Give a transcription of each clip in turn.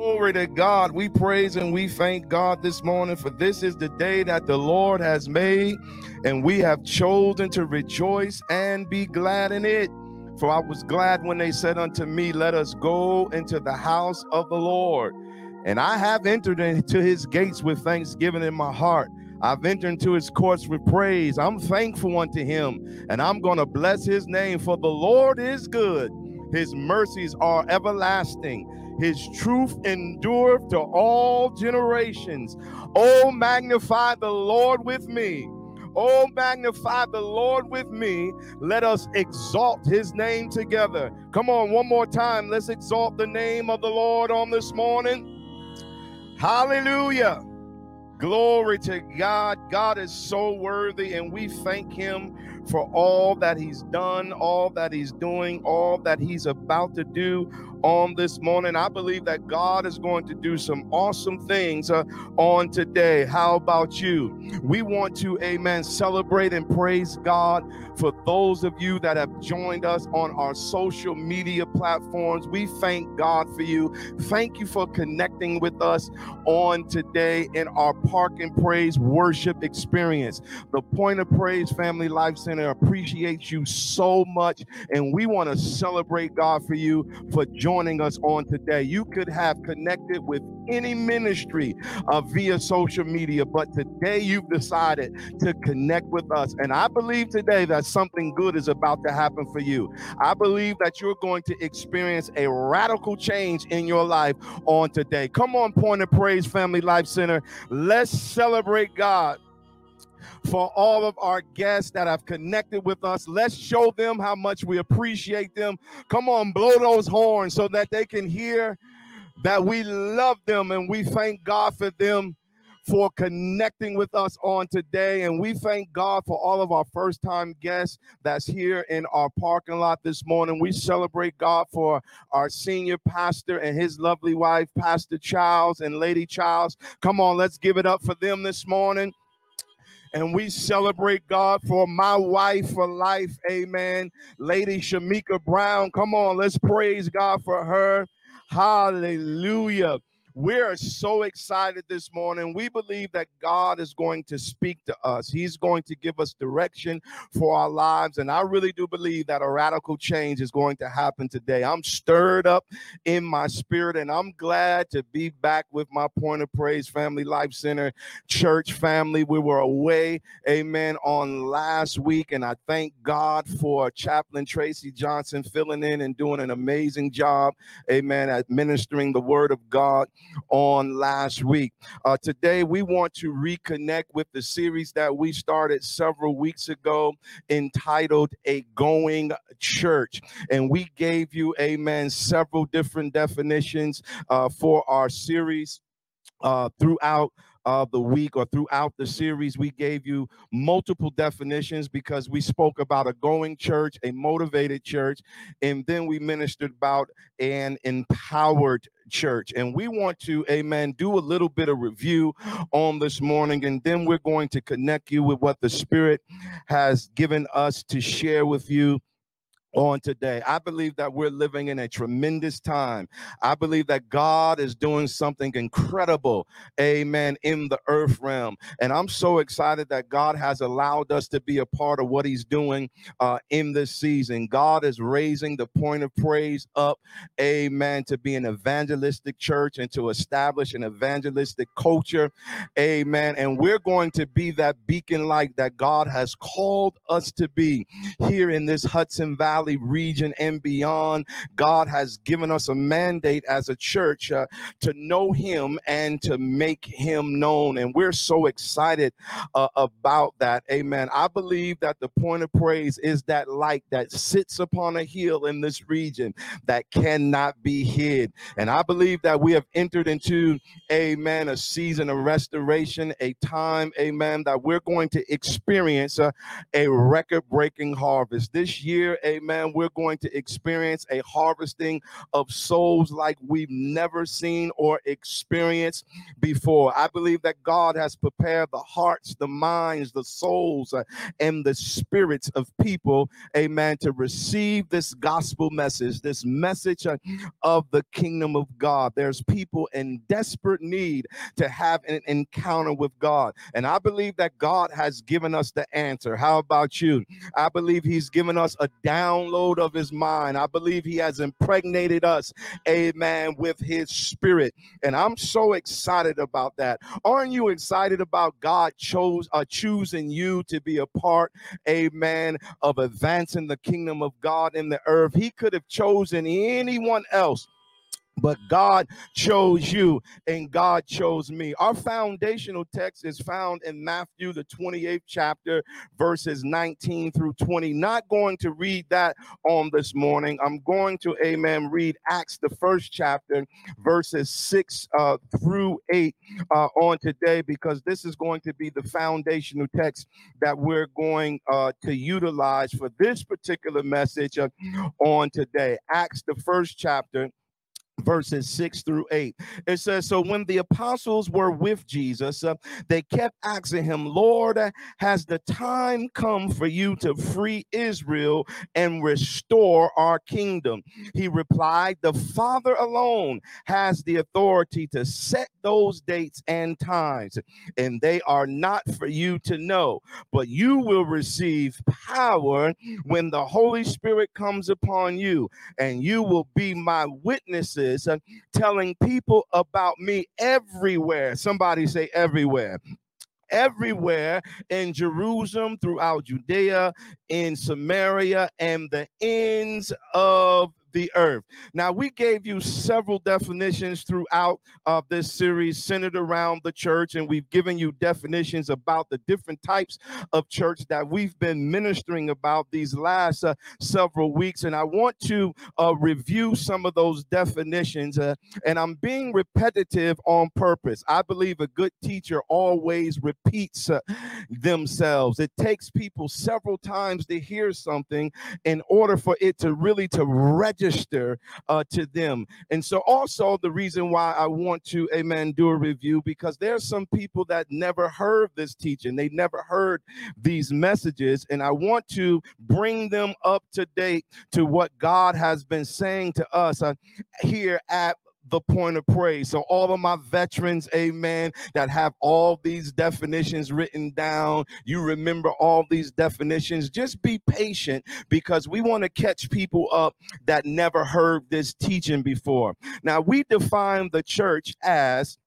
Glory to God. We praise and we thank God this morning for this is the day that the Lord has made, and we have chosen to rejoice and be glad in it. For I was glad when they said unto me, Let us go into the house of the Lord. And I have entered into his gates with thanksgiving in my heart. I've entered into his courts with praise. I'm thankful unto him, and I'm going to bless his name, for the Lord is good. His mercies are everlasting his truth endureth to all generations. Oh, magnify the Lord with me. Oh, magnify the Lord with me. Let us exalt his name together. Come on, one more time. Let's exalt the name of the Lord on this morning. Hallelujah. Glory to God. God is so worthy, and we thank him for all that he's done, all that he's doing, all that he's about to do on this morning. I believe that God is going to do some awesome things uh, on today. How about you? We want to, amen, celebrate and praise God for those of you that have joined us on our social media platforms. We thank God for you. Thank you for connecting with us on today in our Park and Praise worship experience. The Point of Praise Family Life Center appreciates you so much, and we want to celebrate God for you for joining joining us on today. You could have connected with any ministry uh, via social media, but today you've decided to connect with us. And I believe today that something good is about to happen for you. I believe that you're going to experience a radical change in your life on today. Come on, Point of Praise Family Life Center. Let's celebrate God for all of our guests that have connected with us. Let's show them how much we appreciate them. Come on, blow those horns so that they can hear that we love them and we thank God for them for connecting with us on today. And we thank God for all of our first time guests that's here in our parking lot this morning. We celebrate God for our senior pastor and his lovely wife, Pastor Charles and Lady Charles. Come on, let's give it up for them this morning and we celebrate God for my wife for life. Amen. Lady Shamika Brown. Come on, let's praise God for her. Hallelujah. We are so excited this morning. We believe that God is going to speak to us. He's going to give us direction for our lives. And I really do believe that a radical change is going to happen today. I'm stirred up in my spirit, and I'm glad to be back with my Point of Praise Family Life Center church family. We were away, amen, on last week. And I thank God for Chaplain Tracy Johnson filling in and doing an amazing job, amen, administering the word of God on last week. Uh, today, we want to reconnect with the series that we started several weeks ago entitled A Going Church. And we gave you, amen, several different definitions uh, for our series uh, throughout of the week or throughout the series, we gave you multiple definitions because we spoke about a going church, a motivated church, and then we ministered about an empowered church. And we want to, amen, do a little bit of review on this morning, and then we're going to connect you with what the Spirit has given us to share with you on today. I believe that we're living in a tremendous time. I believe that God is doing something incredible, amen, in the earth realm. And I'm so excited that God has allowed us to be a part of what He's doing uh, in this season. God is raising the point of praise up, amen, to be an evangelistic church and to establish an evangelistic culture, amen. And we're going to be that beacon light that God has called us to be here in this Hudson Valley Valley region and beyond. God has given us a mandate as a church uh, to know Him and to make Him known. And we're so excited uh, about that. Amen. I believe that the point of praise is that light that sits upon a hill in this region that cannot be hid. And I believe that we have entered into, amen, a season of restoration, a time, amen, that we're going to experience uh, a record breaking harvest. This year, amen amen, we're going to experience a harvesting of souls like we've never seen or experienced before. I believe that God has prepared the hearts, the minds, the souls, uh, and the spirits of people, amen, to receive this gospel message, this message uh, of the kingdom of God. There's people in desperate need to have an encounter with God. And I believe that God has given us the answer. How about you? I believe He's given us a download of His mind. I believe He has impregnated us, amen, with His Spirit. And I'm so excited about that. Aren't you excited about God chose uh, choosing you to be a part, amen, of advancing the kingdom of God in the earth? He could have chosen anyone else but God chose you and God chose me. Our foundational text is found in Matthew, the 28th chapter, verses 19 through 20. Not going to read that on this morning. I'm going to, amen, read Acts, the first chapter, verses 6 uh, through 8 uh, on today, because this is going to be the foundational text that we're going uh, to utilize for this particular message uh, on today. Acts, the first chapter verses 6 through 8. It says, So when the apostles were with Jesus, uh, they kept asking him, Lord, has the time come for you to free Israel and restore our kingdom? He replied, The Father alone has the authority to set those dates and times, and they are not for you to know, but you will receive power when the Holy Spirit comes upon you, and you will be my witnesses uh, telling people about me everywhere. Somebody say everywhere everywhere in Jerusalem, throughout Judea, in Samaria, and the ends of the earth. Now, we gave you several definitions throughout uh, this series centered around the church, and we've given you definitions about the different types of church that we've been ministering about these last uh, several weeks. And I want to uh, review some of those definitions, uh, and I'm being repetitive on purpose. I believe a good teacher always repeats uh, themselves. It takes people several times to hear something in order for it to really to register register uh, to them. And so, also, the reason why I want to, amen, do a review because there are some people that never heard this teaching, they never heard these messages. And I want to bring them up to date to what God has been saying to us uh, here at the point of praise. So, all of my veterans, amen, that have all these definitions written down, you remember all these definitions. Just be patient because we want to catch people up that never heard this teaching before. Now, we define the church as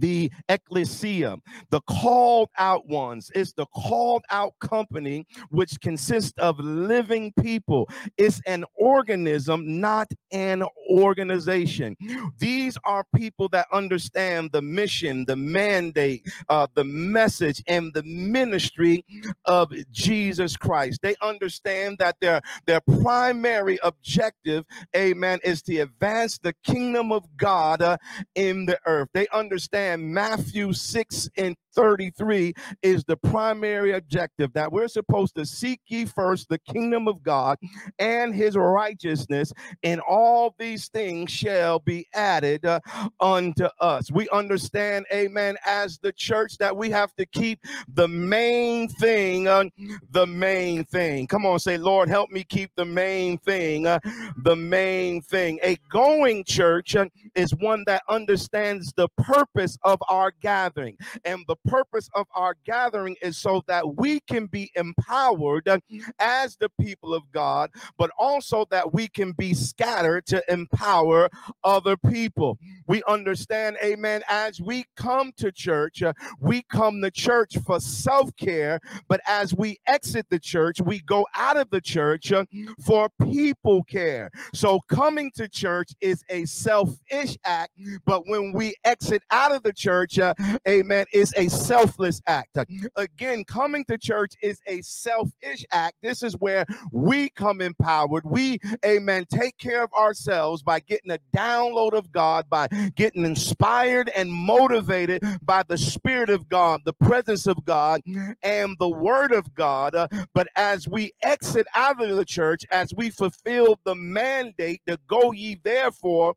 the ecclesia, the called out ones. It's the called out company, which consists of living people. It's an organism, not an organization. These are people that understand the mission, the mandate, uh, the message, and the ministry of Jesus Christ. They understand that their, their primary objective, amen, is to advance the kingdom of God uh, in the earth. They understand understand Matthew 6 and 33 is the primary objective that we're supposed to seek ye first the kingdom of God and his righteousness, and all these things shall be added uh, unto us. We understand, amen, as the church that we have to keep the main thing, uh, the main thing. Come on, say, Lord, help me keep the main thing, uh, the main thing. A going church uh, is one that understands the purpose of our gathering and the purpose of our gathering is so that we can be empowered as the people of God, but also that we can be scattered to empower other people. We understand, amen, as we come to church, uh, we come to church for self care, but as we exit the church, we go out of the church uh, for people care. So coming to church is a selfish act, but when we exit out of church, uh, amen, is a selfless act. Again, coming to church is a selfish act. This is where we come empowered. We, amen, take care of ourselves ourselves by getting a download of God, by getting inspired and motivated by the Spirit of God, the presence of God, and the Word of God. Uh, but as we exit out of the church, as we fulfill the mandate to go ye therefore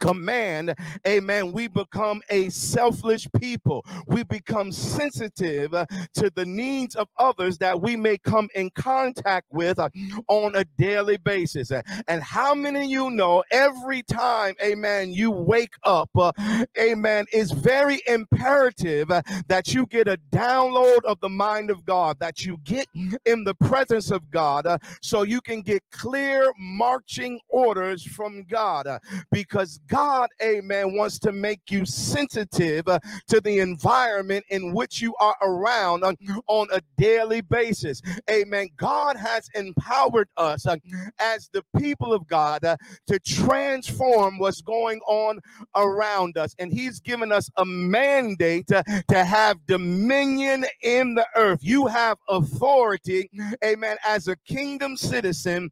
command, amen, we become a selfless people. We become sensitive uh, to the needs of others that we may come in contact with uh, on a daily basis. And how many of you know every time, amen, you wake up, uh, amen, it's very imperative uh, that you get a download of the mind of God, that you get in the presence of God uh, so you can get clear marching orders from God uh, because God, amen, wants to make you sensitive uh, to the environment in which you are around on, on a daily basis. Amen. God has empowered us uh, as the people of God uh, to transform what's going on around us. And He's given us a mandate uh, to have dominion in the earth. You have authority, amen, as a kingdom citizen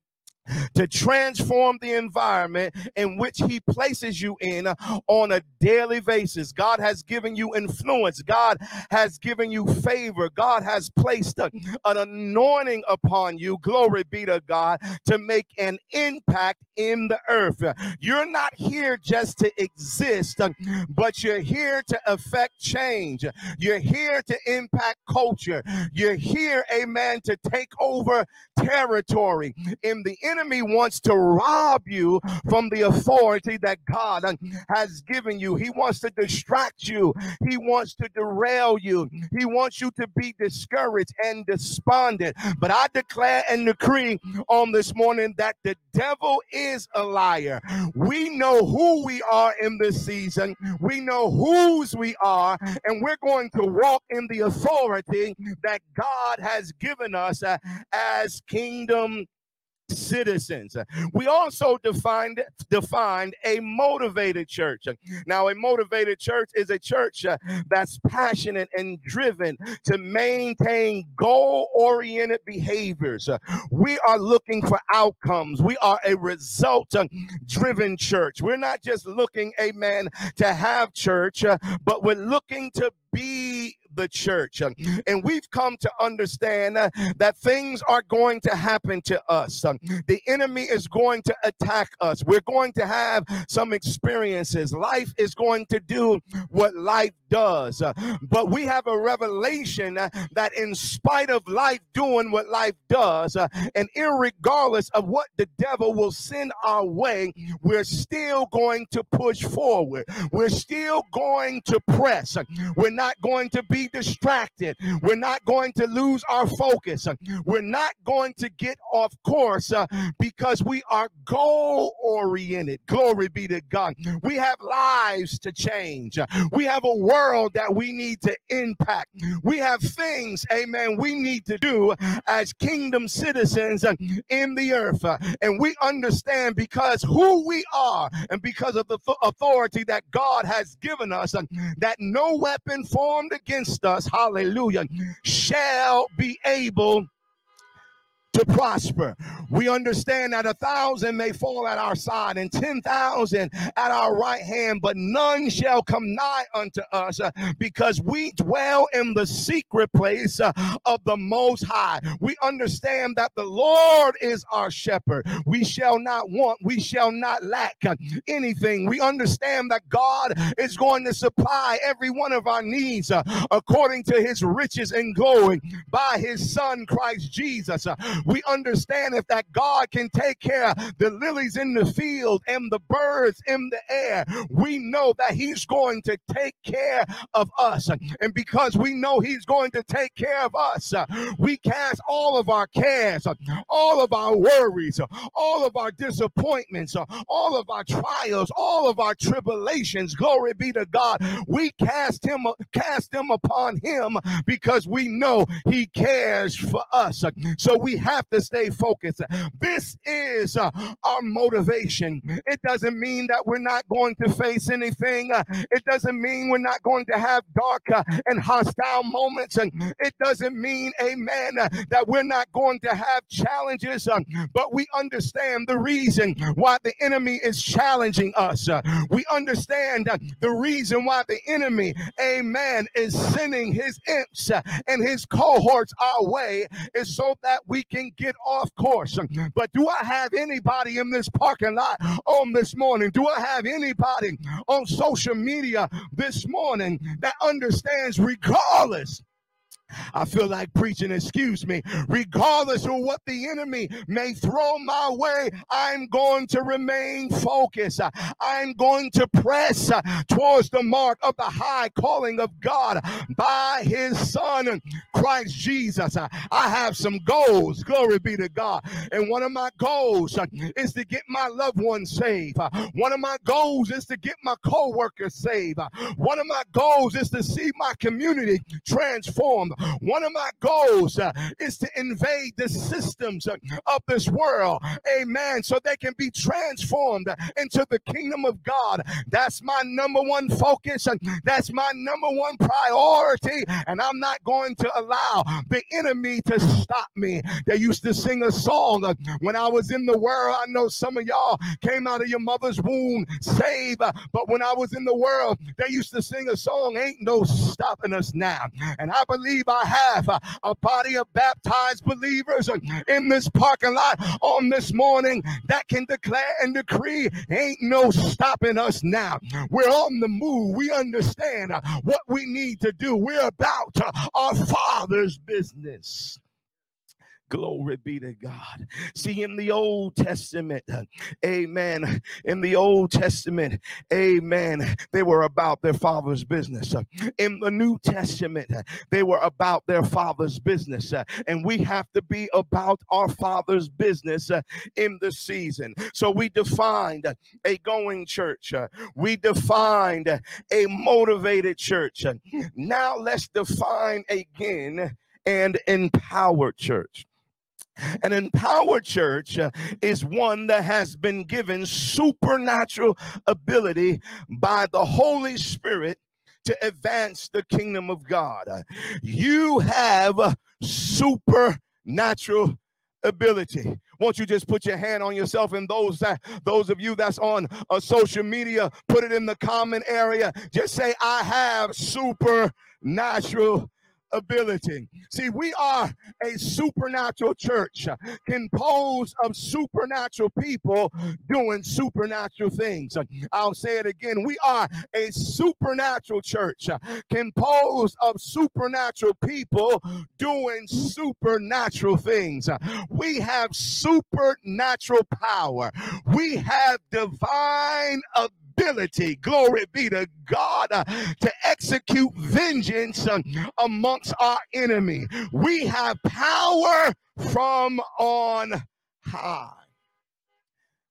to transform the environment in which He places you in on a daily basis. God has given you influence, God has given you favor, God has placed a, an anointing upon you. Glory be to God to make an impact in the earth. You're not here just to exist, but you're here to affect change. You're here to impact culture. You're here, amen, to take over territory. In the enemy wants to rob you from the authority that God has given you. He wants to distract you. He wants to derail you. He wants you to be discouraged and despondent. But I declare and decree on this morning that the devil is a liar. We know who we are in this season. We know whose we are, and we're going to walk in the authority that God has given us uh, as kingdom citizens. We also defined defined a motivated church. Now, a motivated church is a church uh, that's passionate and driven to maintain goal-oriented behaviors. Uh, we are looking for outcomes. We are a result-driven church. We're not just looking, amen, to have church, uh, but we're looking to be the church. And we've come to understand uh, that things are going to happen to us. Um, the enemy is going to attack us. We're going to have some experiences. Life is going to do what life does. Uh, but we have a revelation uh, that, in spite of life doing what life does, and regardless of what the devil will send our way, we're still going to push forward. We're still going to press. We're not going to be distracted. We're not going to lose our focus. We're not going to get off course uh, because we are goal oriented. Glory be to God. We have lives to change. We have a world that we need to impact. We have things, amen, we need to do as kingdom citizens uh, in the earth. Uh, and we understand because who we are and because of the authority that God has given us uh, that no weapon formed against us, hallelujah, shall be able to prosper. We understand that a thousand may fall at our side and 10,000 at our right hand, but none shall come nigh unto us uh, because we dwell in the secret place uh, of the Most High. We understand that the Lord is our shepherd. We shall not want, we shall not lack uh, anything. We understand that God is going to supply every one of our needs uh, according to his riches and glory by his Son, Christ Jesus. We understand if that God can take care of the lilies in the field and the birds in the air, we know that He's going to take care of us. And because we know He's going to take care of us, we cast all of our cares, all of our worries, all of our disappointments, all of our trials, all of our tribulations. Glory be to God. We cast him, cast them upon him because we know he cares for us. So we have have to stay focused. This is uh, our motivation. It doesn't mean that we're not going to face anything. Uh, it doesn't mean we're not going to have dark uh, and hostile moments. And it doesn't mean, amen, that we're not going to have challenges. Uh, but we understand the reason why the enemy is challenging us. We understand the reason why the enemy, amen, is sending his imps and his cohorts our way is so that we can get off course. But do I have anybody in this parking lot on this morning? Do I have anybody on social media this morning that understands, regardless I feel like preaching, excuse me. Regardless of what the enemy may throw my way, I'm going to remain focused. I'm going to press towards the mark of the high calling of God by his son, Christ Jesus. I have some goals, glory be to God. And one of my goals is to get my loved ones saved. One of my goals is to get my co workers saved. One of my goals is to see my community transformed. One of my goals uh, is to invade the systems uh, of this world, amen, so they can be transformed into the kingdom of God. That's my number one focus, and that's my number one priority. And I'm not going to allow the enemy to stop me. They used to sing a song uh, when I was in the world. I know some of y'all came out of your mother's womb saved, but when I was in the world, they used to sing a song, Ain't No Stopping Us Now. And I believe I have a body of baptized believers in this parking lot on this morning that can declare and decree ain't no stopping us now. We're on the move. We understand what we need to do. We're about our Father's business. Glory be to God. See, in the Old Testament, amen. In the Old Testament, amen, they were about their father's business. In the New Testament, they were about their father's business. And we have to be about our father's business in the season. So we defined a going church, we defined a motivated church. Now let's define again an empowered church. An empowered church uh, is one that has been given supernatural ability by the Holy Spirit to advance the kingdom of God. You have supernatural ability. Won't you just put your hand on yourself and those that those of you that's on uh, social media, put it in the comment area. Just say, I have supernatural ability. See, we are a supernatural church composed of supernatural people doing supernatural things. I'll say it again. We are a supernatural church composed of supernatural people doing supernatural things. We have supernatural power. We have divine ability ability, glory be to God, uh, to execute vengeance uh, amongst our enemy. We have power from on high.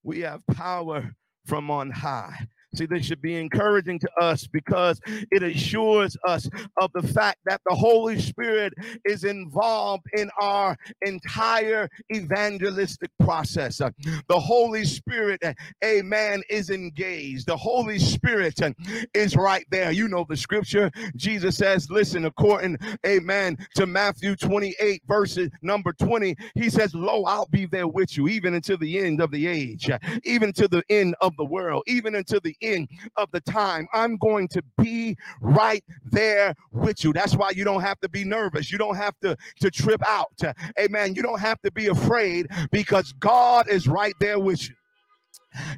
We have power from on high. See, this should be encouraging to us because it assures us of the fact that the Holy Spirit is involved in our entire evangelistic process. The Holy Spirit, amen, is engaged. The Holy Spirit is right there. You know the scripture. Jesus says, listen, according, amen, to Matthew 28, verses number 20, he says, Lo, I'll be there with you, even until the end of the age, even to the end of the world, even until the end of the time. I'm going to be right there with you. That's why you don't have to be nervous. You don't have to, to trip out. Amen. You don't have to be afraid because God is right there with you.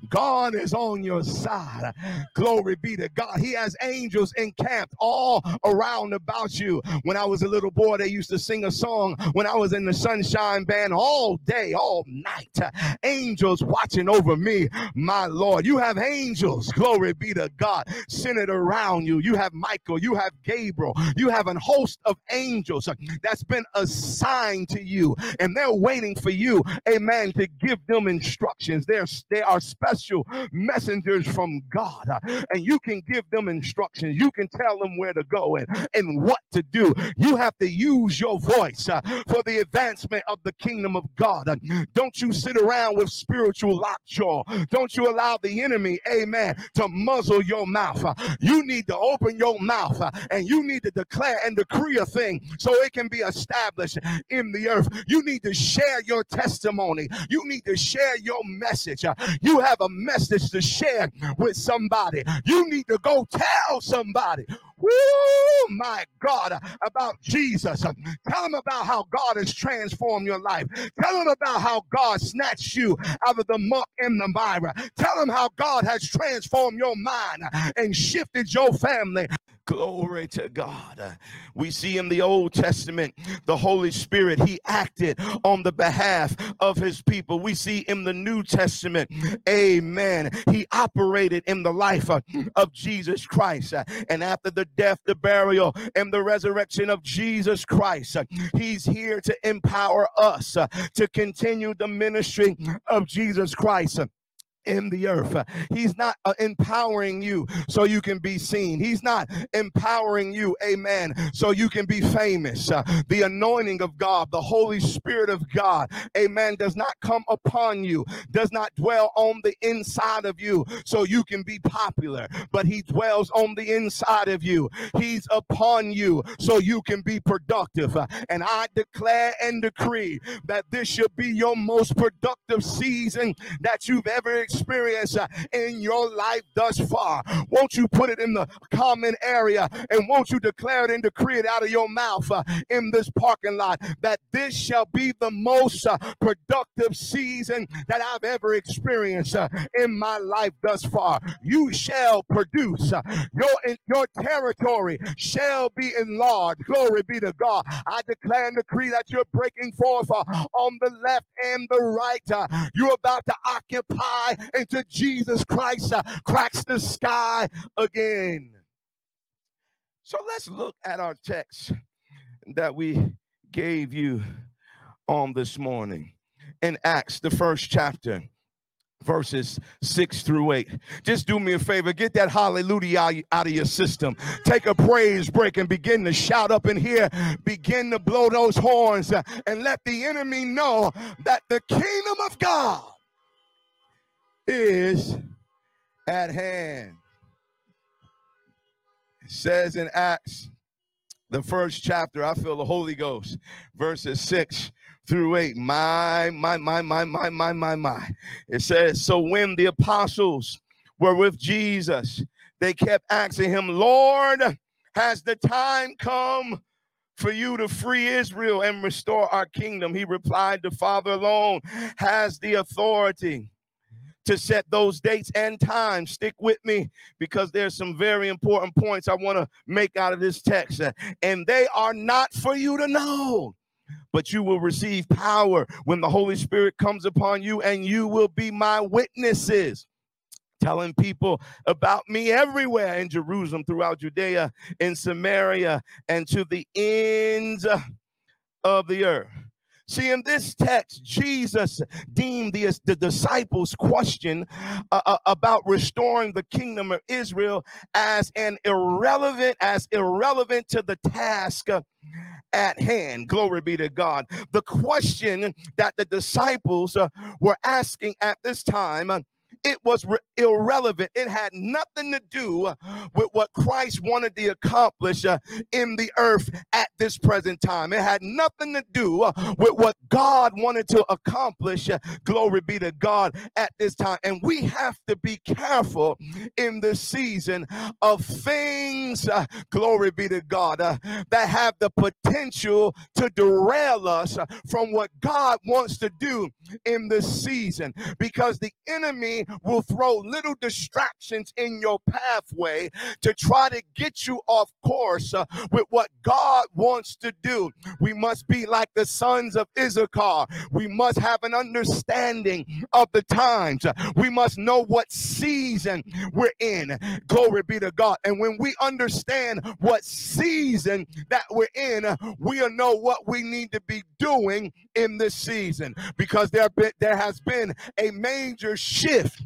God is on your side. Glory be to God. He has angels encamped all around about you. When I was a little boy, they used to sing a song when I was in the sunshine band all day, all night. Angels watching over me, my Lord. You have angels, glory be to God, centered around you. You have Michael, you have Gabriel, you have a host of angels that's been assigned to you, and they're waiting for you, amen, to give them instructions. They're, they are special messengers from God, uh, and you can give them instructions. You can tell them where to go and, and what to do. You have to use your voice uh, for the advancement of the kingdom of God. Uh, don't you sit around with spiritual lockjaw. Don't you allow the enemy, amen, to muzzle your mouth. You need to open your mouth and you need to declare and decree a thing so it can be established in the earth. You need to share your testimony. You need to share your message. Uh, you have a message to share with somebody. You need to go tell somebody. Woo, my God, about Jesus. Tell them about how God has transformed your life. Tell them about how God snatched you out of the muck and the mire. Tell them how God has transformed your mind and shifted your family. Glory to God. We see in the Old Testament the Holy Spirit, He acted on the behalf of His people. We see in the New Testament, Amen, He operated in the life of Jesus Christ. And after the death, the burial, and the resurrection of Jesus Christ, He's here to empower us to continue the ministry of Jesus Christ in the earth. He's not uh, empowering you so you can be seen. He's not empowering you, amen, so you can be famous. Uh, the anointing of God, the Holy Spirit of God, amen, does not come upon you, does not dwell on the inside of you so you can be popular, but He dwells on the inside of you. He's upon you so you can be productive. Uh, and I declare and decree that this should be your most productive season that you've ever experience uh, in your life thus far. Won't you put it in the comment area and won't you declare it and decree it out of your mouth uh, in this parking lot that this shall be the most uh, productive season that I've ever experienced in my life thus far. You shall produce your your territory shall be enlarged. Glory be to God. I declare and decree that you're breaking forth on the left and the right. you're about to occupy until Jesus Christ uh, cracks the sky again. So let's look at our text that we gave you on this morning in Acts, the first chapter verses 6 through 8. Just do me a favor, get that hallelujah out of your system. Take a praise break and begin to shout up in here. Begin to blow those horns uh, and let the enemy know that the kingdom of God is at hand. It says in Acts, the first chapter, I feel the Holy Ghost, verses 6 through 8. My, my, my, my, my, my, my, my. It says, So when the apostles were with Jesus, they kept asking him, Lord, has the time come for you to free Israel and restore our kingdom? He replied, The Father alone has the authority to set those dates and times. Stick with me because there's some very important points I want to make out of this text. Uh, and they are not for you to know, but you will receive power when the Holy Spirit comes upon you, and you will be my witnesses telling people about me everywhere in Jerusalem, throughout Judea, in Samaria, and to the ends of the earth. See, in this text, Jesus deemed the, the disciples' question uh, uh, about restoring the kingdom of Israel as an irrelevant, as irrelevant to the task at hand. Glory be to God. The question that the disciples uh, were asking at this time it was re- irrelevant. It had nothing to do with what Christ wanted to accomplish uh, in the earth at this present time. It had nothing to do uh, with what God wanted to accomplish. Uh, glory be to God at this time. And we have to be careful in this season of things, uh, glory be to God, uh, that have the potential to derail us from what God wants to do in this season because the enemy will throw little distractions in your pathway to try to get you off course uh, with what God wants to do. We must be like the sons of Issachar. We must have an understanding of the times. We must know what season we're in. Glory be to God. And when we understand what season that we're in, we'll know what we need to be doing in this season because there, been, there has been a major shift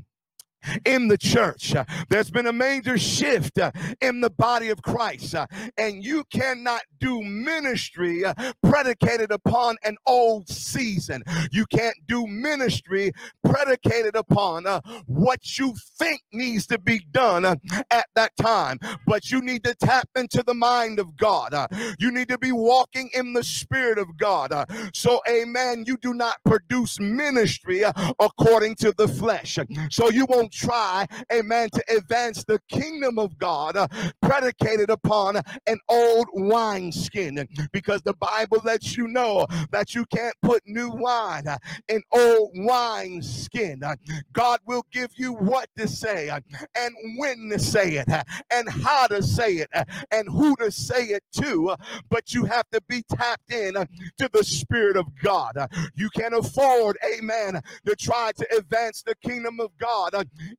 in the church. There's been a major shift uh, in the body of Christ, uh, and you cannot do ministry uh, predicated upon an old season. You can't do ministry predicated upon what you think needs to be done at that time, but you need to tap into the mind of God. You need to be walking in the Spirit of God. So, amen, you do not produce ministry according to the flesh. So, you won't try, amen, to advance the kingdom of God uh, predicated upon an old wineskin because the Bible lets you know that you can't put new wine uh, in old wineskin. Uh, God will give you what to say uh, and when to say it and how to say it and who to say it to, but you have to be tapped in to the Spirit of God. You can't afford, amen, to try to advance the kingdom of God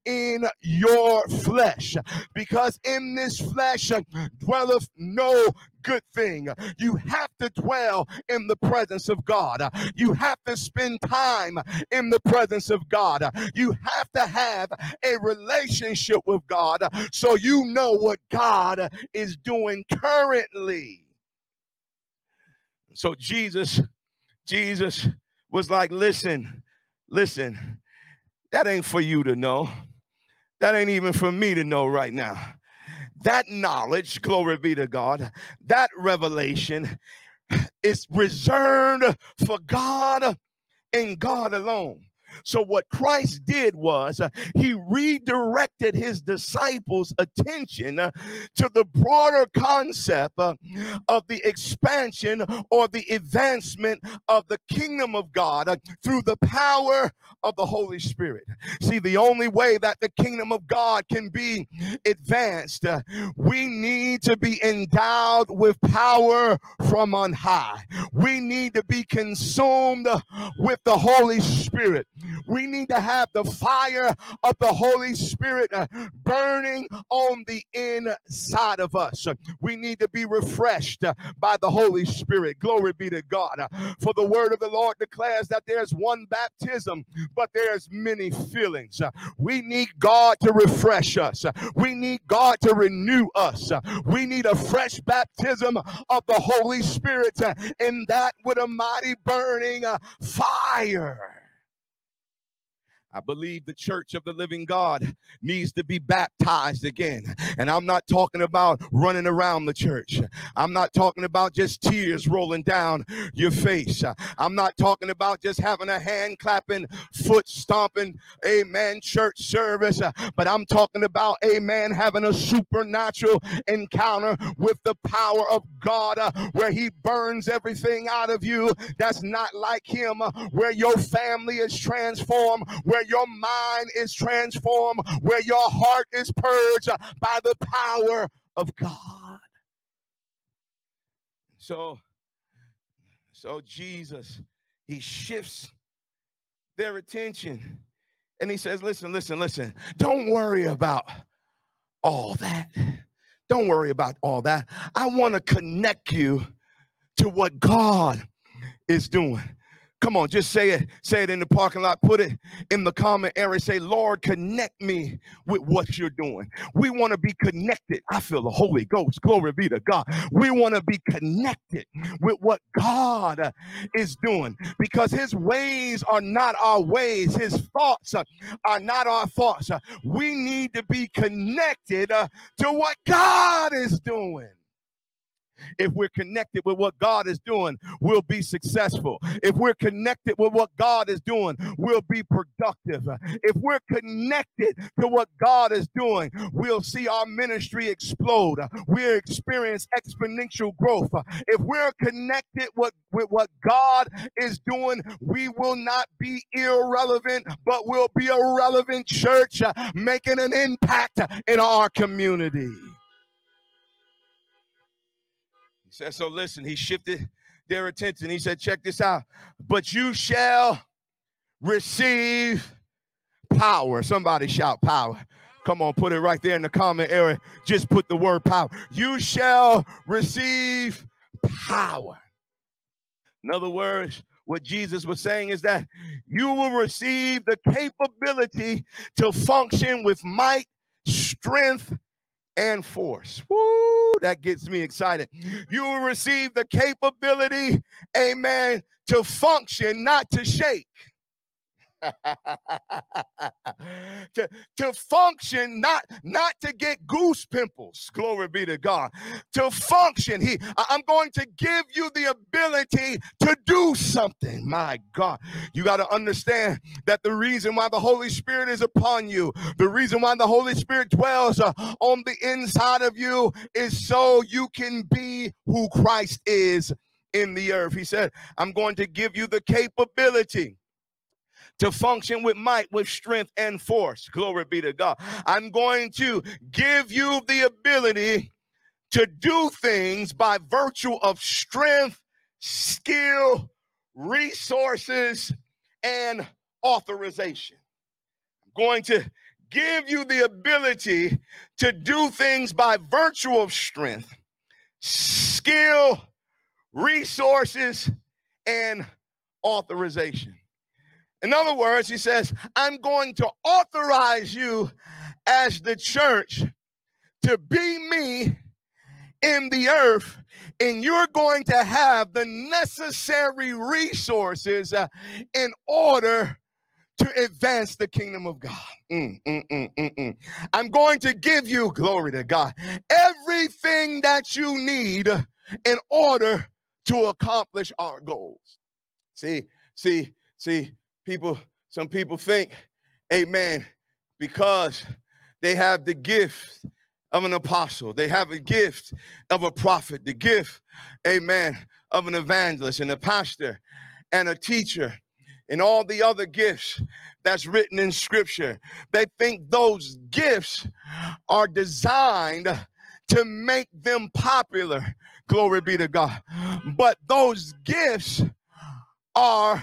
in your flesh, because in this flesh dwelleth no good thing. You have to dwell in the presence of God. You have to spend time in the presence of God. You have to have a relationship with God so you know what God is doing currently. So Jesus, Jesus was like, listen, listen, that ain't for you to know. That ain't even for me to know right now. That knowledge, glory be to God, that revelation is reserved for God and God alone. So, what Christ did was uh, he redirected his disciples' attention uh, to the broader concept uh, of the expansion or the advancement of the kingdom of God uh, through the power of the Holy Spirit. See, the only way that the kingdom of God can be advanced, uh, we need to be endowed with power from on high. We need to be consumed with the Holy Spirit. We need to have the fire of the Holy Spirit uh, burning on the inside of us. We need to be refreshed uh, by the Holy Spirit. Glory be to God. Uh, for the word of the Lord declares that there's one baptism, but there's many feelings. We need God to refresh us. We need God to renew us. We need a fresh baptism of the Holy Spirit, and that with a mighty burning fire. I believe the church of the living God needs to be baptized again. And I'm not talking about running around the church. I'm not talking about just tears rolling down your face. I'm not talking about just having a hand clapping, foot stomping, amen, church service. But I'm talking about, amen, having a supernatural encounter with the power of God uh, where He burns everything out of you that's not like Him, uh, where your family is transformed, where your mind is transformed, where your heart is purged by the power of God. So, so Jesus, he shifts their attention and he says, Listen, listen, listen, don't worry about all that. Don't worry about all that. I want to connect you to what God is doing. Come on, just say it. Say it in the parking lot. Put it in the comment area. Say, Lord, connect me with what you're doing. We want to be connected. I feel the Holy Ghost. Glory be to God. We want to be connected with what God is doing because his ways are not our ways, his thoughts are not our thoughts. We need to be connected to what God is doing. If we're connected with what God is doing, we'll be successful. If we're connected with what God is doing, we'll be productive. If we're connected to what God is doing, we'll see our ministry explode. We'll experience exponential growth. If we're connected with, with what God is doing, we will not be irrelevant, but we'll be a relevant church making an impact in our community said, so listen, he shifted their attention. He said, check this out. But you shall receive power. Somebody shout power. Come on, put it right there in the comment area. Just put the word power. You shall receive power. In other words, what Jesus was saying is that you will receive the capability to function with might, strength, and force. Woo, that gets me excited. You will receive the capability, amen, to function, not to shake. to, to function, not, not to get goose pimples. Glory be to God. To function. He I'm going to give you the ability to do something. My God. You got to understand that the reason why the Holy Spirit is upon you, the reason why the Holy Spirit dwells uh, on the inside of you is so you can be who Christ is in the earth. He said, I'm going to give you the capability to function with might, with strength and force. Glory be to God. I'm going to give you the ability to do things by virtue of strength, skill, resources, and authorization. I'm going to give you the ability to do things by virtue of strength, skill, resources, and authorization. In other words, he says, I'm going to authorize you as the church to be me in the earth, and you're going to have the necessary resources uh, in order to advance the kingdom of God. Mm, mm, mm, mm, mm. I'm going to give you, glory to God, everything that you need in order to accomplish our goals. See, see, see, people, some people think, amen, because they have the gift of an apostle, they have a gift of a prophet, the gift, amen, of an evangelist and a pastor and a teacher and all the other gifts that's written in scripture. They think those gifts are designed to make them popular. Glory be to God. But those gifts are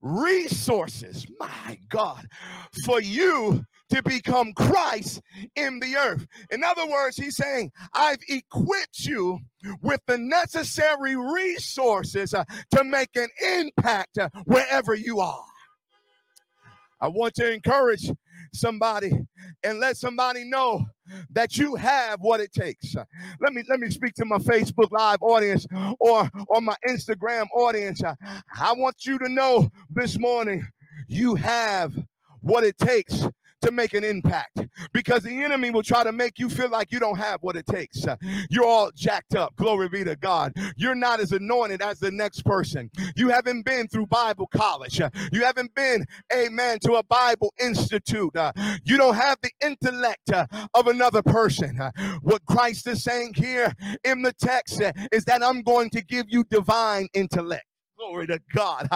resources, my God, for you to become Christ in the earth. In other words, he's saying, I've equipped you with the necessary resources uh, to make an impact uh, wherever you are. I want to encourage somebody and let somebody know that you have what it takes. Let me let me speak to my Facebook live audience or or my Instagram audience. I want you to know this morning you have what it takes to make an impact because the enemy will try to make you feel like you don't have what it takes. You're all jacked up. Glory be to God. You're not as anointed as the next person. You haven't been through Bible college. You haven't been, amen, to a Bible institute. You don't have the intellect uh, of another person. What Christ is saying here in the text is that I'm going to give you divine intellect. Glory to God.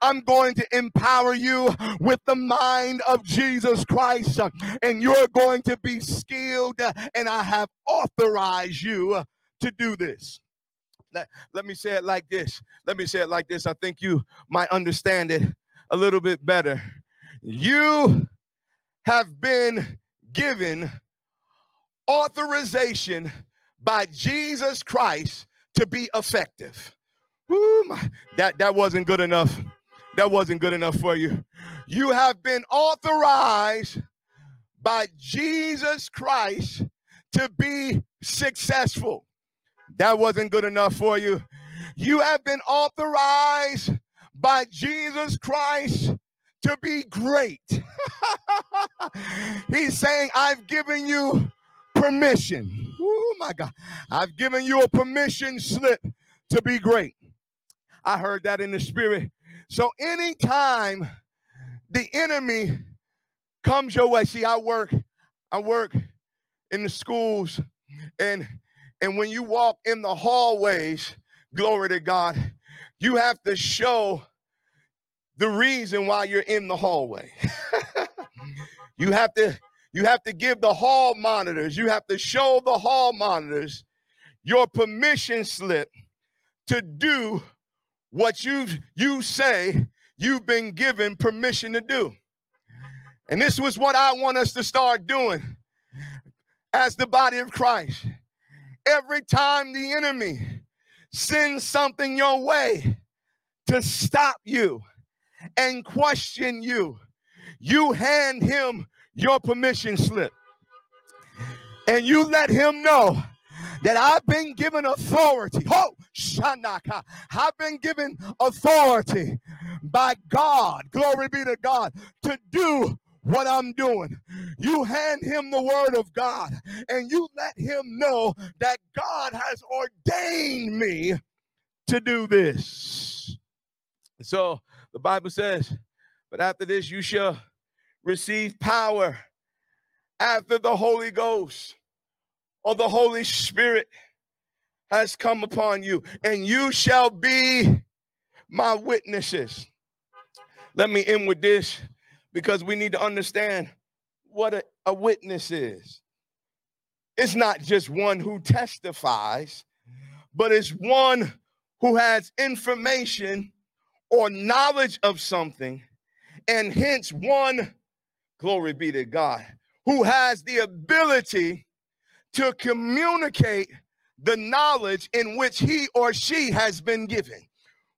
I'm going to empower you with the mind of Jesus Christ, and you're going to be skilled, and I have authorized you to do this. Let, let me say it like this. Let me say it like this. I think you might understand it a little bit better. You have been given authorization by Jesus Christ to be effective. Woo, my, that, that wasn't good enough. That wasn't good enough for you. You have been authorized by Jesus Christ to be successful. That wasn't good enough for you. You have been authorized by Jesus Christ to be great. He's saying, I've given you permission. Oh my God. I've given you a permission slip to be great. I heard that in the spirit. So anytime the enemy comes your way, see, I work, I work in the schools, and and when you walk in the hallways, glory to God, you have to show the reason why you're in the hallway. you have to you have to give the hall monitors, you have to show the hall monitors your permission slip to do what you you say you've been given permission to do. And this was what I want us to start doing as the body of Christ. Every time the enemy sends something your way to stop you and question you, you hand him your permission slip and you let him know that I've been given authority. Oh, Shanaka. I've been given authority by God. Glory be to God to do what I'm doing. You hand him the word of God and you let him know that God has ordained me to do this. So the Bible says, but after this you shall receive power after the Holy Ghost or the Holy Spirit has come upon you, and you shall be my witnesses. Let me end with this because we need to understand what a, a witness is. It's not just one who testifies, but it's one who has information or knowledge of something, and hence one, glory be to God, who has the ability to communicate the knowledge in which he or she has been given.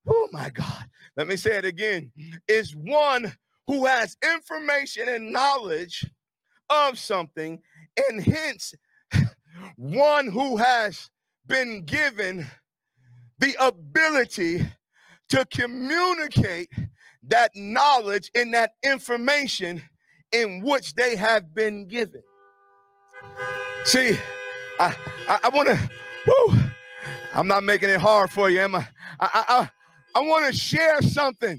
Oh my God. Let me say it again. Is one who has information and knowledge of something, and hence one who has been given the ability to communicate that knowledge and that information in which they have been given. See, I I, I want to. I'm not making it hard for you, am I? I I, I want to share something.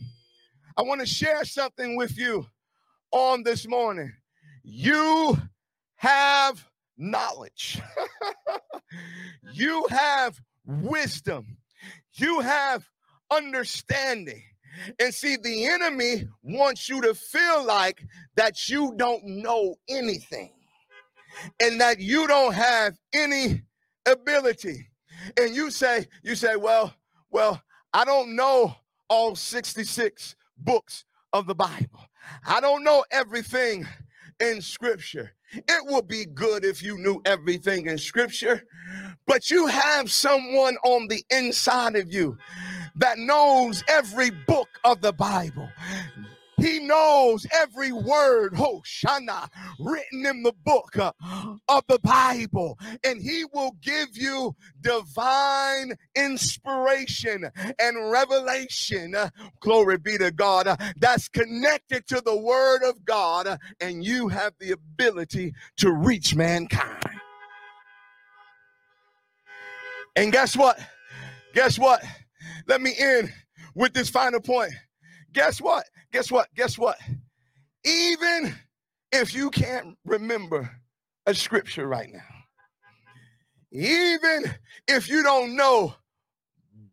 I want to share something with you on this morning. You have knowledge. you have wisdom. You have understanding. And see, the enemy wants you to feel like that you don't know anything and that you don't have any ability. And you say, you say, well, well, I don't know all 66 books of the Bible. I don't know everything in scripture. It would be good if you knew everything in scripture, but you have someone on the inside of you that knows every book of the Bible. He knows every word, Hoshana, written in the book uh, of the Bible, and He will give you divine inspiration and revelation. Glory be to God. Uh, that's connected to the Word of God, uh, and you have the ability to reach mankind. And guess what? Guess what? Let me end with this final point. Guess what? Guess what? Guess what? Even if you can't remember a scripture right now, even if you don't know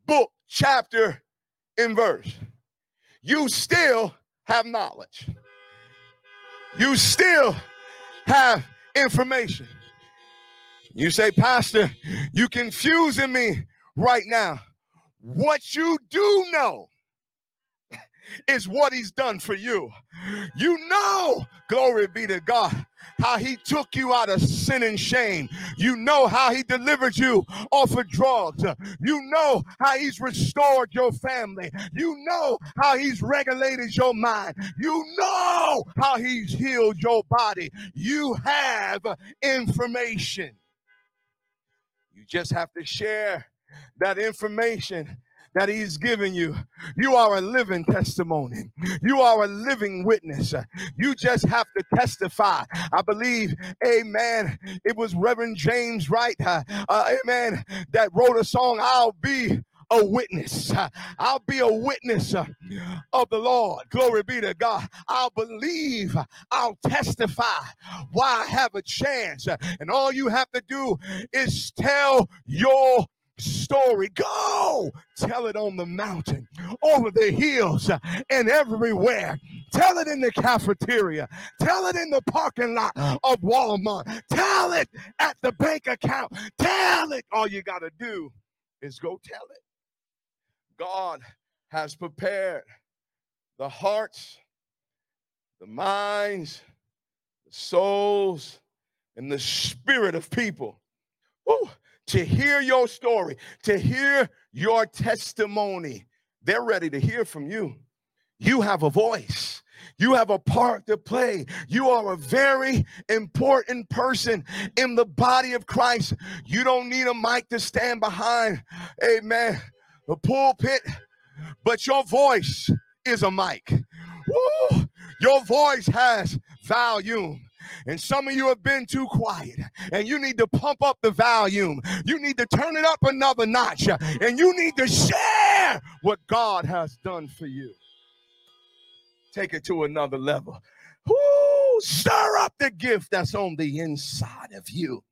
book, chapter, and verse, you still have knowledge. You still have information. You say, Pastor, you confusing me right now. What you do know is what he's done for you. You know, glory be to God, how he took you out of sin and shame. You know how he delivered you off of drugs. You know how he's restored your family. You know how he's regulated your mind. You know how he's healed your body. You have information. You just have to share that information that he's given you. You are a living testimony. You are a living witness. You just have to testify. I believe, amen, it was Reverend James Wright, uh, uh, amen, that wrote a song, I'll be a witness. I'll be a witness of the Lord. Glory be to God. I'll believe. I'll testify why I have a chance. And all you have to do is tell your story. Go tell it on the mountain, over the hills, and everywhere. Tell it in the cafeteria. Tell it in the parking lot of Walmart. Tell it at the bank account. Tell it. All you got to do is go tell it. God has prepared the hearts, the minds, the souls, and the spirit of people. Ooh, to hear your story, to hear your testimony They're ready to hear from you. You have a voice. You have a part to play. You are a very important person in the body of Christ. You don't need a mic to stand behind, amen, the pulpit, but your voice is a mic. Woo! Your voice has volume. And some of you have been too quiet, and you need to pump up the volume. You need to turn it up another notch, and you need to share what God has done for you. Take it to another level. Woo, stir up the gift that's on the inside of you.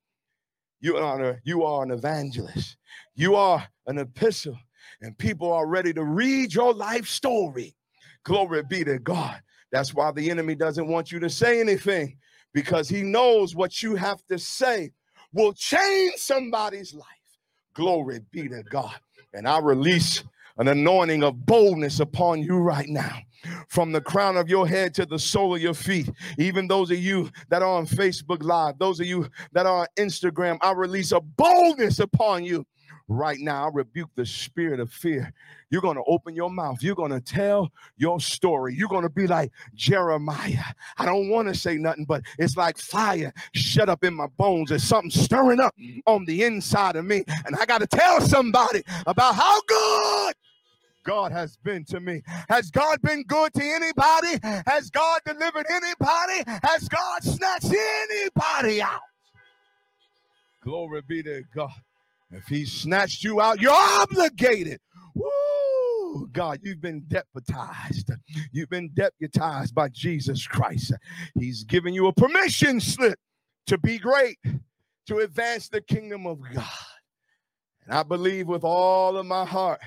You are, a, you are an evangelist. You are an epistle, and people are ready to read your life story. Glory be to God. That's why the enemy doesn't want you to say anything because he knows what you have to say will change somebody's life. Glory be to God. And I release an anointing of boldness upon you right now. From the crown of your head to the sole of your feet, even those of you that are on Facebook Live, those of you that are on Instagram, I release a boldness upon you right now. I rebuke the spirit of fear. You're going to open your mouth. You're going to tell your story. You're going to be like Jeremiah. I don't want to say nothing, but it's like fire shut up in my bones. There's something stirring up on the inside of me. And I got to tell somebody about how good God has been to me. Has God been good to anybody? Has God delivered anybody? Has God snatched anybody out? Glory be to God. If he snatched you out, you're obligated. Woo! God, you've been deputized. You've been deputized by Jesus Christ. He's given you a permission slip to be great, to advance the kingdom of God. And I believe with all of my heart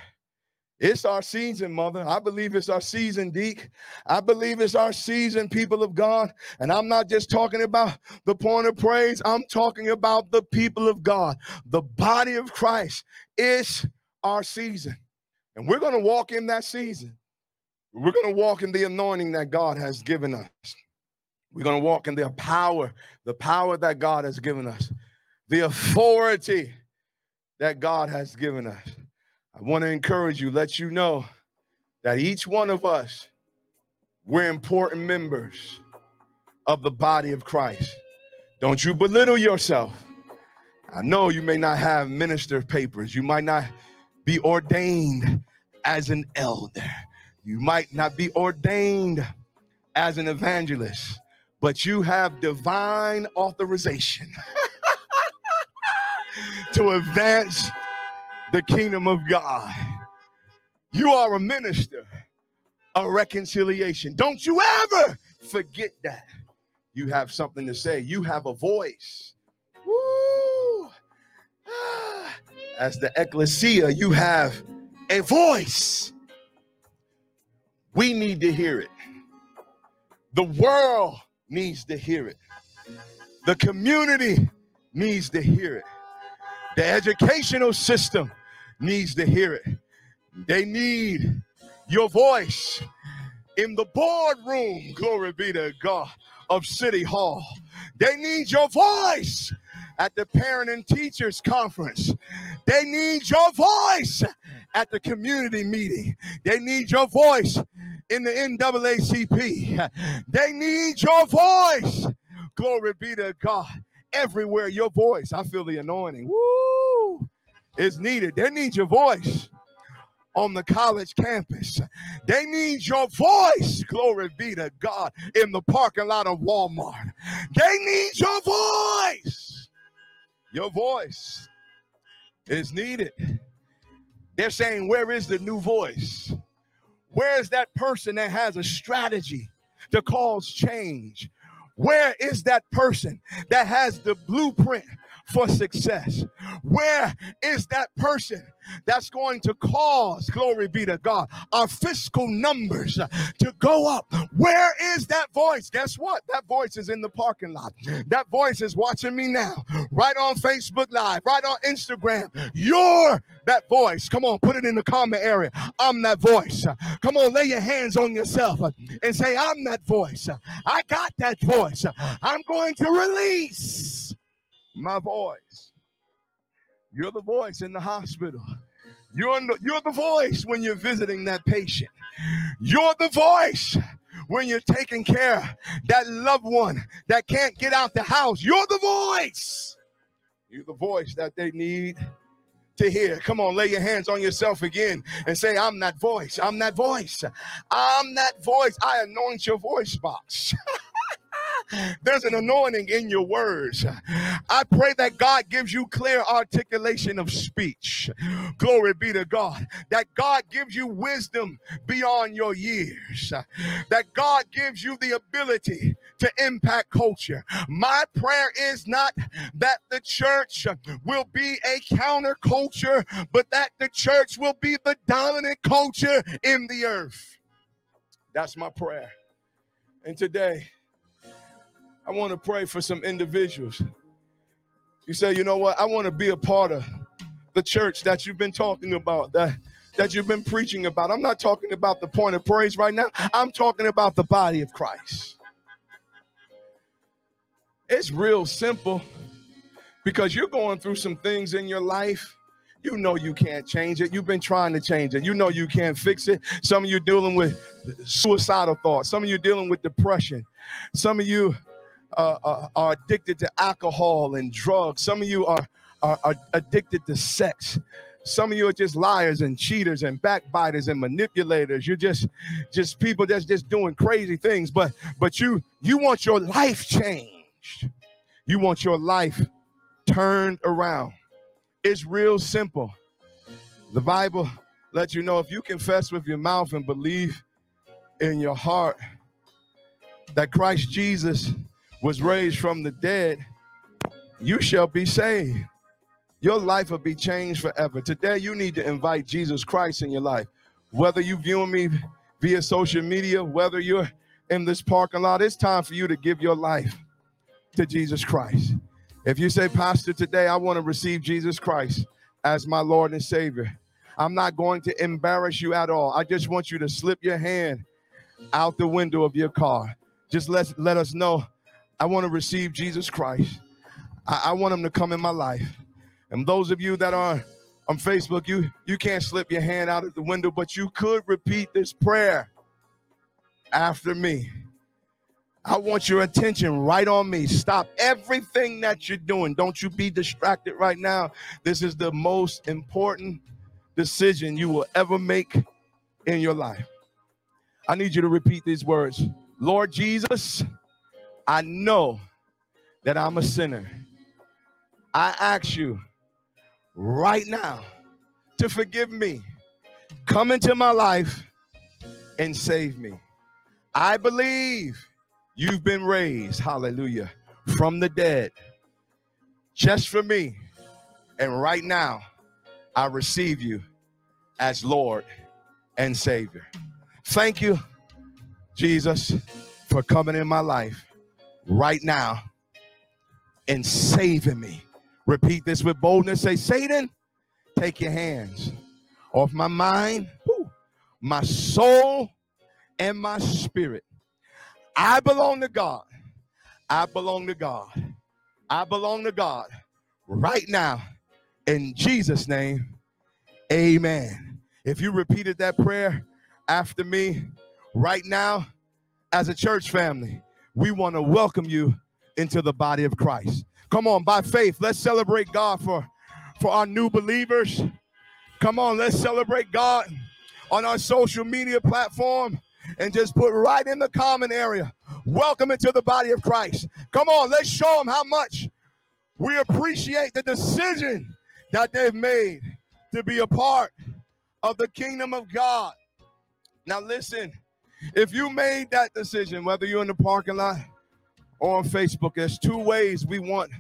it's our season, mother. I believe it's our season, Deke. I believe it's our season, people of God. And I'm not just talking about the point of praise, I'm talking about the people of God. The body of Christ is our season. And we're going to walk in that season. We're going to walk in the anointing that God has given us. We're going to walk in the power, the power that God has given us, the authority that God has given us. I want to encourage you, let you know that each one of us, we're important members of the body of Christ. Don't you belittle yourself. I know you may not have minister papers, you might not be ordained as an elder, you might not be ordained as an evangelist, but you have divine authorization to advance the kingdom of God. You are a minister of reconciliation. Don't you ever forget that. You have something to say, you have a voice. Woo! Ah. As the ecclesia, you have a voice. We need to hear it. The world needs to hear it. The community needs to hear it. The educational system needs to hear it. They need your voice in the boardroom, glory be to God, of City Hall. They need your voice at the parent and teachers conference. They need your voice at the community meeting. They need your voice in the NAACP. They need your voice. Glory be to God. Everywhere your voice, I feel the anointing. Woo! is needed. They need your voice on the college campus. They need your voice, glory be to God, in the parking lot of Walmart. They need your voice. Your voice is needed. They're saying, Where is the new voice? Where is that person that has a strategy to cause change? Where is that person that has the blueprint for success? Where is that person that's going to cause, glory be to God, our fiscal numbers to go up? Where is that voice? Guess what? That voice is in the parking lot. That voice is watching me now, right on Facebook Live, right on Instagram. You're that voice. Come on, put it in the comment area. I'm that voice. Come on, lay your hands on yourself and say, I'm that voice. I got that voice. I'm going to release my voice. You're the voice in the hospital. You're, the, you're the voice when you're visiting that patient. You're the voice when you're taking care that loved one that can't get out the house. You're the voice. You're the voice that they need to hear. Come on, lay your hands on yourself again and say, I'm that voice. I'm that voice. I'm that voice. I anoint your voice box. There's an anointing in your words. I pray that God gives you clear articulation of speech. Glory be to God. That God gives you wisdom beyond your years. That God gives you the ability to impact culture. My prayer is not that the church will be a counterculture, but that the church will be the dominant culture in the earth. That's my prayer. And today, I want to pray for some individuals. You say, you know what? I want to be a part of the church that you've been talking about, that, that you've been preaching about. I'm not talking about the point of praise right now. I'm talking about the body of Christ. It's real simple because you're going through some things in your life. You know you can't change it. You've been trying to change it. You know you can't fix it. Some of you dealing with suicidal thoughts. Some of you dealing with depression. Some of you uh, uh, are addicted to alcohol and drugs. Some of you are, are, are addicted to sex. Some of you are just liars and cheaters and backbiters and manipulators. You're just just people that's just doing crazy things. But but you you want your life changed. You want your life turned around. It's real simple. The Bible lets you know if you confess with your mouth and believe in your heart that Christ Jesus was raised from the dead, you shall be saved. Your life will be changed forever. Today, you need to invite Jesus Christ in your life. Whether you viewing me via social media, whether you're in this parking lot, it's time for you to give your life to Jesus Christ. If you say, Pastor, today I want to receive Jesus Christ as my Lord and Savior, I'm not going to embarrass you at all. I just want you to slip your hand out the window of your car. Just let, let us know I want to receive Jesus Christ. I, I want him to come in my life. And those of you that are on Facebook, you you can't slip your hand out of the window, but you could repeat this prayer after me. I want your attention right on me. Stop everything that you're doing. Don't you be distracted right now. This is the most important decision you will ever make in your life. I need you to repeat these words Lord Jesus, I know that I'm a sinner. I ask you right now to forgive me. Come into my life and save me. I believe you've been raised, hallelujah, from the dead just for me. And right now, I receive you as Lord and Savior. Thank you, Jesus, for coming in my life right now and saving me. Repeat this with boldness. Say, Satan, take your hands off my mind, my soul, and my spirit. I belong to God. I belong to God. I belong to God right now. In Jesus' name, amen. If you repeated that prayer after me right now, as a church family, we want to welcome you into the body of Christ. Come on, by faith, let's celebrate God for, for our new believers. Come on, let's celebrate God on our social media platform and just put right in the comment area. Welcome into the body of Christ. Come on, let's show them how much we appreciate the decision that they've made to be a part of the kingdom of God. Now, listen, if you made that decision, whether you're in the parking lot or on Facebook, there's two ways we want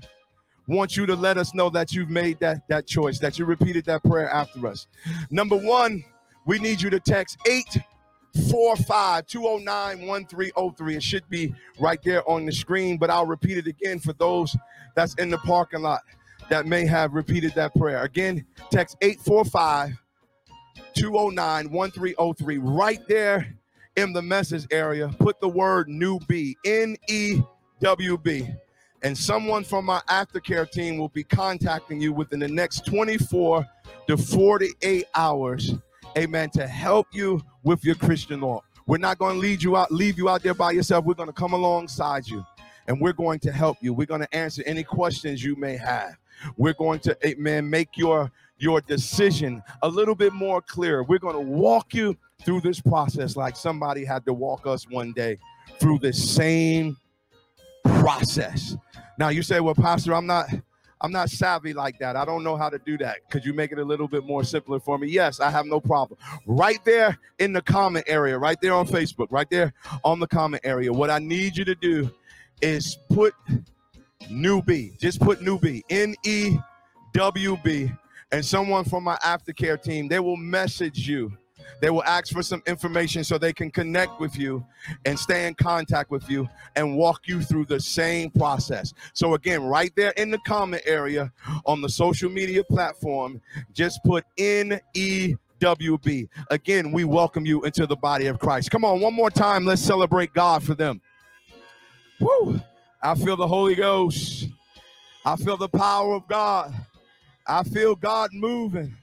want you to let us know that you've made that that choice, that you repeated that prayer after us. Number one, we need you to text 845 209 1303. It should be right there on the screen, but I'll repeat it again for those that's in the parking lot that may have repeated that prayer. Again, text 845 209 1303 right there in the message area, put the word new N E W B, And someone from our aftercare team will be contacting you within the next 24 to 48 hours, amen, to help you with your Christian walk. We're not going to lead you out, leave you out there by yourself. We're going to come alongside you and we're going to help you. We're going to answer any questions you may have. We're going to, amen, make your your decision a little bit more clear. We're going to walk you through this process like somebody had to walk us one day through this same process. Now you say, "Well, pastor, I'm not I'm not savvy like that. I don't know how to do that. Could you make it a little bit more simpler for me? Yes, I have no problem. Right there in the comment area, right there on Facebook, right there on the comment area. What I need you to do is put newbie. Just put newbie. N E W B and someone from my aftercare team, they will message you. They will ask for some information so they can connect with you and stay in contact with you and walk you through the same process. So, again, right there in the comment area on the social media platform, just put NEWB. Again, we welcome you into the body of Christ. Come on, one more time. Let's celebrate God for them. Woo! I feel the Holy Ghost. I feel the power of God. I feel God moving.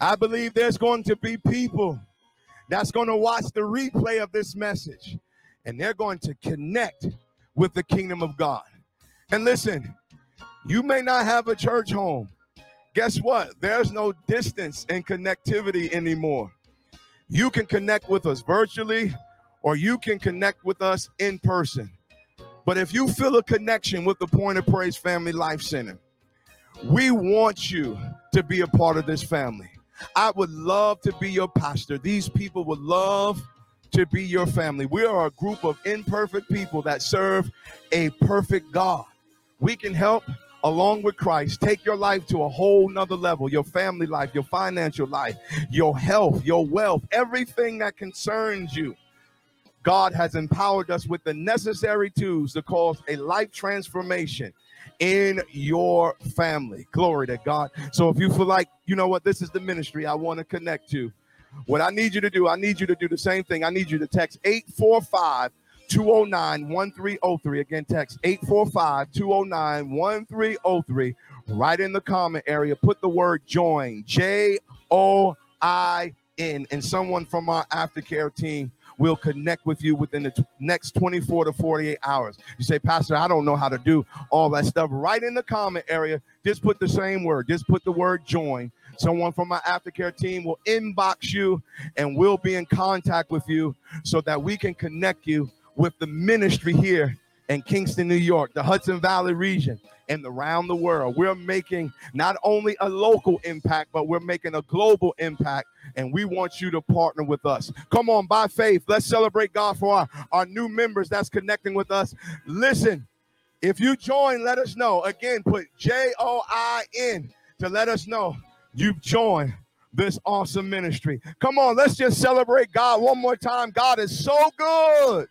I believe there's going to be people that's going to watch the replay of this message and they're going to connect with the kingdom of God. And listen, you may not have a church home. Guess what? There's no distance and connectivity anymore. You can connect with us virtually or you can connect with us in person. But if you feel a connection with the Point of Praise Family Life Center, we want you to be a part of this family. I would love to be your pastor. These people would love to be your family. We are a group of imperfect people that serve a perfect God. We can help along with Christ take your life to a whole nother level your family life, your financial life, your health, your wealth, everything that concerns you. God has empowered us with the necessary tools to cause a life transformation in your family. Glory to God. So if you feel like, you know what, this is the ministry I want to connect to, what I need you to do, I need you to do the same thing. I need you to text 845 209 1303. Again, text 845 209 1303. Right in the comment area, put the word join, J O I N, and someone from our aftercare team will connect with you within the next 24 to 48 hours. You say, Pastor, I don't know how to do all that stuff. Right in the comment area, just put the same word, just put the word join. Someone from my aftercare team will inbox you and we'll be in contact with you so that we can connect you with the ministry here in Kingston, New York, the Hudson Valley region, and around the world. We're making not only a local impact, but we're making a global impact. And we want you to partner with us. Come on, by faith, let's celebrate God for our, our new members that's connecting with us. Listen, if you join, let us know. Again, put J O I N to let us know you've joined this awesome ministry. Come on, let's just celebrate God one more time. God is so good.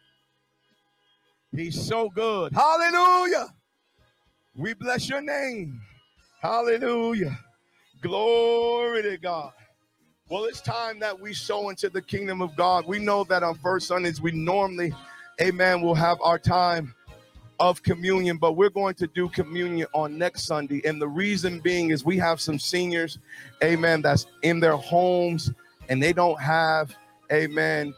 He's so good. Hallelujah. We bless your name. Hallelujah. Glory to God. Well, it's time that we sow into the kingdom of God. We know that on first Sundays, we normally, amen, will have our time of communion, but we're going to do communion on next Sunday. And the reason being is we have some seniors, amen, that's in their homes and they don't have, amen,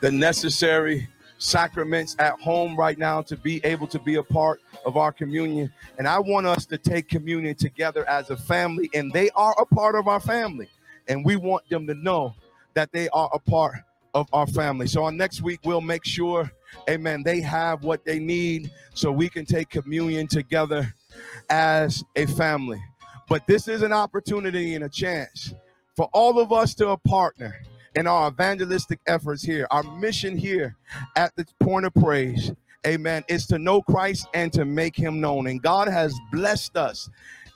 the necessary sacraments at home right now to be able to be a part of our communion. And I want us to take communion together as a family, and they are a part of our family. And we want them to know that they are a part of our family. So on next week, we'll make sure, amen, they have what they need so we can take communion together as a family. But this is an opportunity and a chance for all of us to partner in our evangelistic efforts here. Our mission here at the point of praise, amen, is to know Christ and to make him known. And God has blessed us,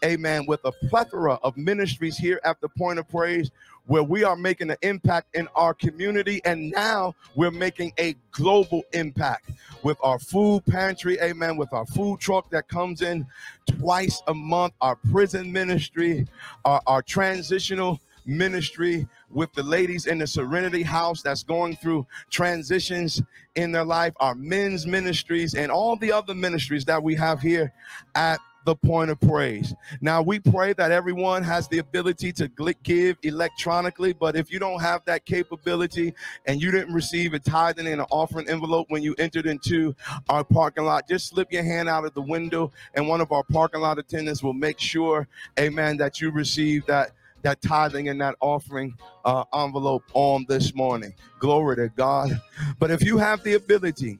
amen, with a plethora of ministries here at the point of praise where we are making an impact in our community and now we're making a global impact with our food pantry amen with our food truck that comes in twice a month our prison ministry our, our transitional ministry with the ladies in the Serenity House that's going through transitions in their life, our men's ministries, and all the other ministries that we have here at the point of praise. Now, we pray that everyone has the ability to give electronically, but if you don't have that capability and you didn't receive a tithing and an offering envelope when you entered into our parking lot, just slip your hand out of the window and one of our parking lot attendants will make sure, amen, that you receive that that tithing and that offering uh, envelope on this morning. Glory to God. But if you have the ability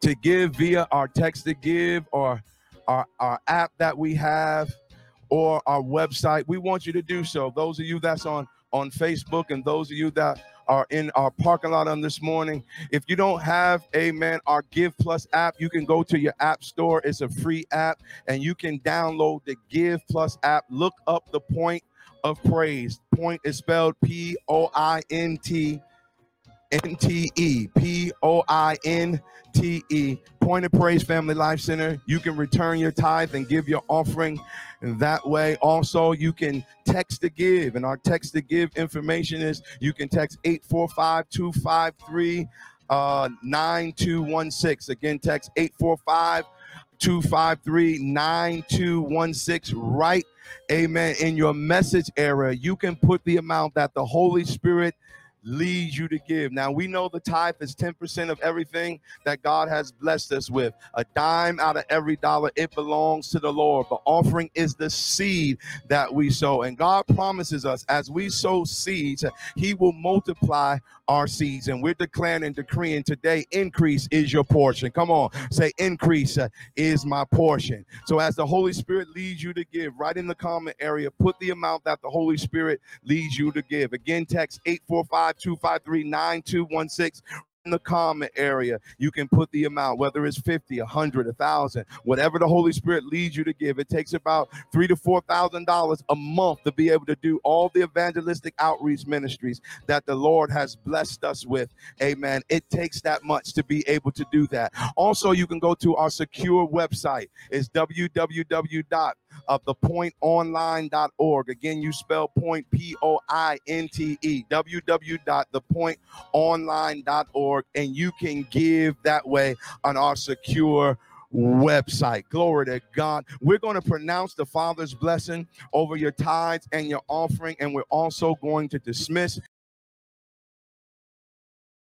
to give via our text to give or our, our app that we have or our website, we want you to do so. Those of you that's on on Facebook and those of you that are in our parking lot on this morning. If you don't have, amen, our Give Plus app, you can go to your app store. It's a free app and you can download the Give Plus app. Look up the point of praise. Point is spelled P O I N T N T E. P O I N T E. Point of Praise Family Life Center. You can return your tithe and give your offering that way. Also, you can text to give, and our text to give information is you can text 845 253 uh, 9216. Again, text 845 253 9216. Right, amen. In your message area, you can put the amount that the Holy Spirit leads you to give. Now we know the tithe is 10% of everything that God has blessed us with. A dime out of every dollar, it belongs to the Lord. The offering is the seed that we sow. And God promises us as we sow seeds, He will multiply our seeds. And we're declaring and decreeing today increase is your portion. Come on, say increase uh, is my portion. So as the Holy Spirit leads you to give, right in the comment area, put the amount that the Holy Spirit leads you to give. Again, text 845 253 9216 in the comment area, you can put the amount, whether it's 50, 100, 1,000, whatever the Holy Spirit leads you to give. It takes about three to four thousand dollars a month to be able to do all the evangelistic outreach ministries that the Lord has blessed us with. Amen. It takes that much to be able to do that. Also, you can go to our secure website. It's www of the pointeonline.org. Again, you spell point P O I N T E, www.thepointeonline.org, and you can give that way on our secure website. Glory to God. We're going to pronounce the Father's blessing over your tithes and your offering, and we're also going to dismiss